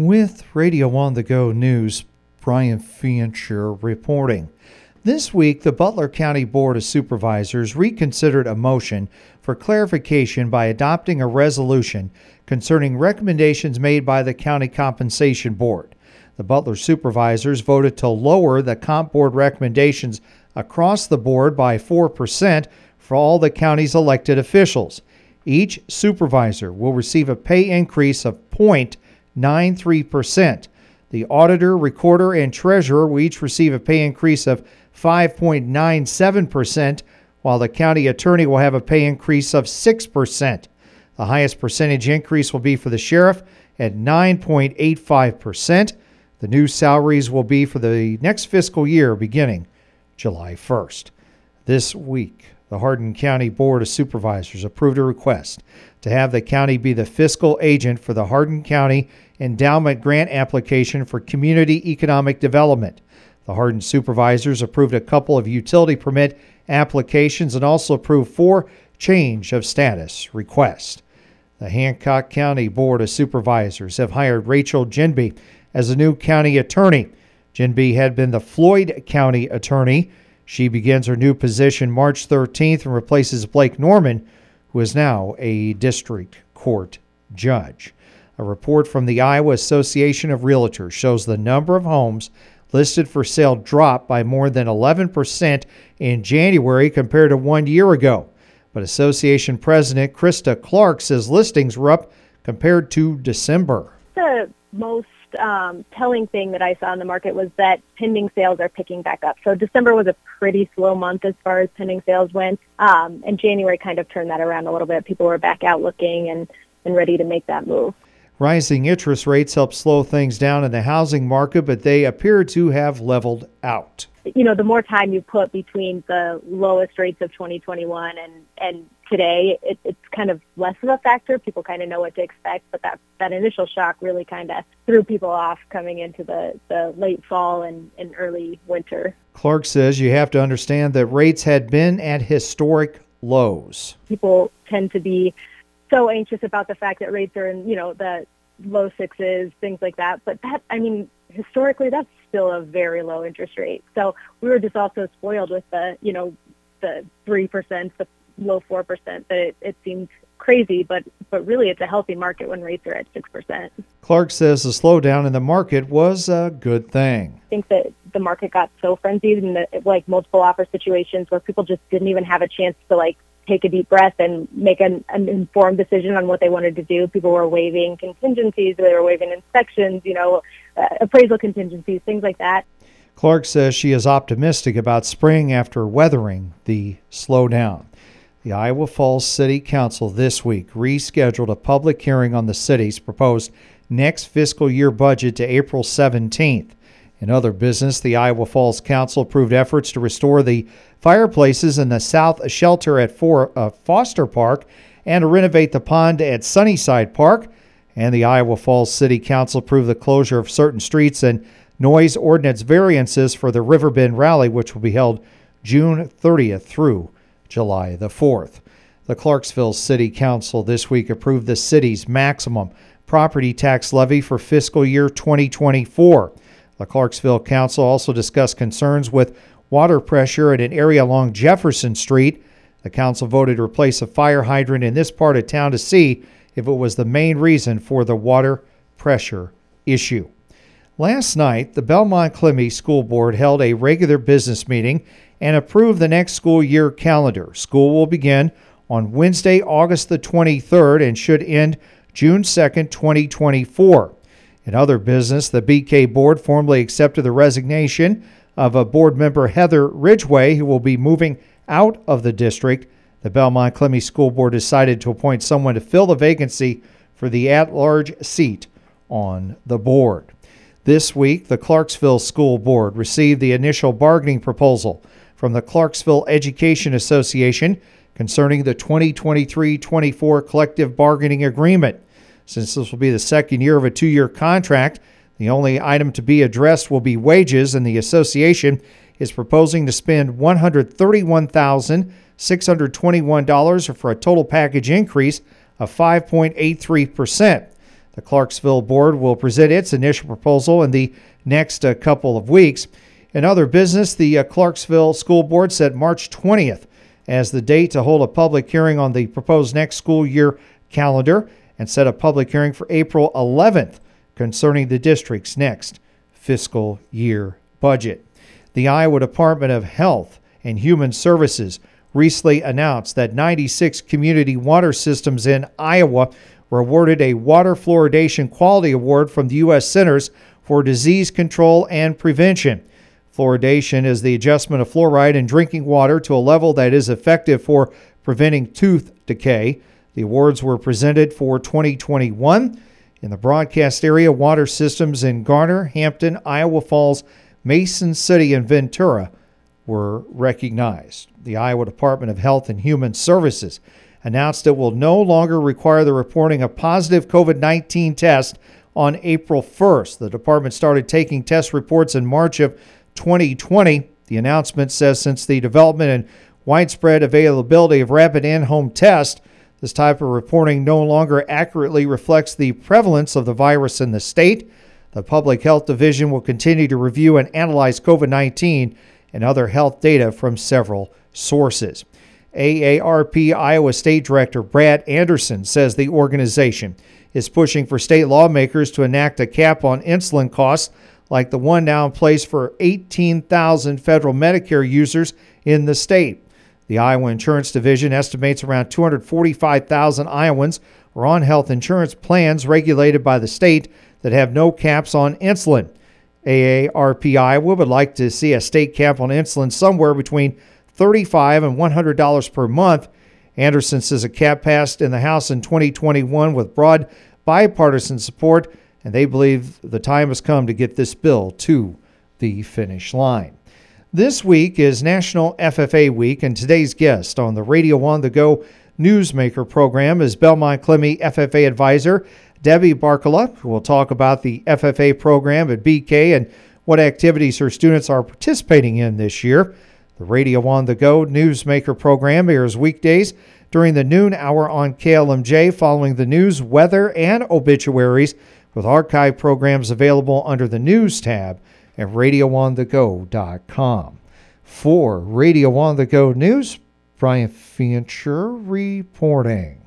With Radio on the Go News, Brian Fincher reporting. This week, the Butler County Board of Supervisors reconsidered a motion for clarification by adopting a resolution concerning recommendations made by the County Compensation Board. The Butler supervisors voted to lower the Comp Board recommendations across the board by 4% for all the county's elected officials. Each supervisor will receive a pay increase of 0.93%. The auditor, recorder, and treasurer will each receive a pay increase of 5.97%, while the county attorney will have a pay increase of 6%. The highest percentage increase will be for the sheriff at 9.85%. The new salaries will be for the next fiscal year beginning July 1st. This week, the Hardin County Board of Supervisors approved a request to have the county be the fiscal agent for the Hardin County Endowment Grant application for community economic development. The Hardin supervisors approved a couple of utility permit applications and also approved four change of status requests. The Hancock County Board of Supervisors have hired Rachel Ginby as the new county attorney. Ginby had been the Floyd County attorney. She begins her new position March 13th and replaces Blake Norman, who is now a district court judge. A report from the Iowa Association of Realtors shows the number of homes listed for sale dropped by more than 11% in January compared to one year ago. But Association President Krista Clark says listings were up compared to December. The most um, telling thing that I saw in the market was that pending sales are picking back up. So December was a pretty slow month as far as pending sales went, um, and January kind of turned that around a little bit. People were back out looking and, and ready to make that move. Rising interest rates help slow things down in the housing market, but they appear to have leveled out. You know, the more time you put between the lowest rates of 2021 and, and today, it, it's kind of less of a factor. People kind of know what to expect, but that, that initial shock really kind of threw people off coming into the, the late fall and, and early winter. Clark says you have to understand that rates had been at historic lows. People tend to be so anxious about the fact that rates are in, you know, the low sixes, things like that. But that, I mean, historically, that's still a very low interest rate. So we were just also spoiled with the, you know, the 3%, the low 4% that it, it seemed crazy, but, but really it's a healthy market when rates are at 6%. Clark says the slowdown in the market was a good thing. I think that the market got so frenzied in the, like multiple offer situations where people just didn't even have a chance to like take a deep breath and make an, an informed decision on what they wanted to do. People were waiving contingencies, they were waiving inspections, you know, uh, appraisal contingencies, things like that. Clark says she is optimistic about spring after weathering the slowdown. The Iowa Falls City Council this week rescheduled a public hearing on the city's proposed next fiscal year budget to April 17th. In other business, the Iowa Falls Council approved efforts to restore the fireplaces in the south shelter at uh, Foster Park and to renovate the pond at Sunnyside Park. And the Iowa Falls City Council approved the closure of certain streets and noise ordinance variances for the Riverbend Rally, which will be held June 30th through July the 4th. The Clarksville City Council this week approved the city's maximum property tax levy for fiscal year 2024. The Clarksville Council also discussed concerns with water pressure at an area along Jefferson Street. The council voted to replace a fire hydrant in this part of town to see if it was the main reason for the water pressure issue. Last night, the Belmont Klemme School Board held a regular business meeting and approved the next school year calendar. School will begin on Wednesday, August the 23rd and should end June 2nd, 2024. In other business, the BK board formally accepted the resignation of a board member, Heather Ridgway, who will be moving out of the district. The Belmont Klemme School Board decided to appoint someone to fill the vacancy for the at large seat on the board. This week, the Clarksville School Board received the initial bargaining proposal from the Clarksville Education Association concerning the 2023 24 collective bargaining agreement. Since this will be the second year of a two year contract, the only item to be addressed will be wages, and the association is proposing to spend $131,621 for a total package increase of 5.83%. The Clarksville Board will present its initial proposal in the next uh, couple of weeks. In other business, the uh, Clarksville School Board set March 20th as the date to hold a public hearing on the proposed next school year calendar and set a public hearing for April 11th concerning the district's next fiscal year budget. The Iowa Department of Health and Human Services recently announced that 96 community water systems in Iowa were awarded a Water Fluoridation Quality Award from the U.S. Centers for Disease Control and Prevention. Fluoridation is the adjustment of fluoride in drinking water to a level that is effective for preventing tooth decay. The awards were presented for 2021 in the broadcast area water systems in Garner, Hampton, Iowa Falls, Mason City, and Ventura were recognized. The Iowa Department of Health and Human Services announced it will no longer require the reporting of positive COVID 19 tests on April 1st. The department started taking test reports in March of 2020. The announcement says since the development and widespread availability of rapid in home tests, this type of reporting no longer accurately reflects the prevalence of the virus in the state. The Public Health Division will continue to review and analyze COVID 19 and other health data from several sources. AARP Iowa State Director Brad Anderson says the organization is pushing for state lawmakers to enact a cap on insulin costs like the one now in place for 18,000 federal Medicare users in the state. The Iowa Insurance Division estimates around 245,000 Iowans are on health insurance plans regulated by the state that have no caps on insulin. AARP Iowa would like to see a state cap on insulin somewhere between 35 and $100 per month. Anderson says a cap passed in the House in 2021 with broad bipartisan support, and they believe the time has come to get this bill to the finish line. This week is National FFA Week, and today's guest on the Radio on the Go Newsmaker program is Belmont Klemme FFA advisor Debbie Barkala, who will talk about the FFA program at BK and what activities her students are participating in this year. The Radio on the Go Newsmaker program airs weekdays during the noon hour on KLMJ following the news, weather, and obituaries, with archive programs available under the News tab at radioonthego.com. For Radio on the Go News, Brian Fincher reporting.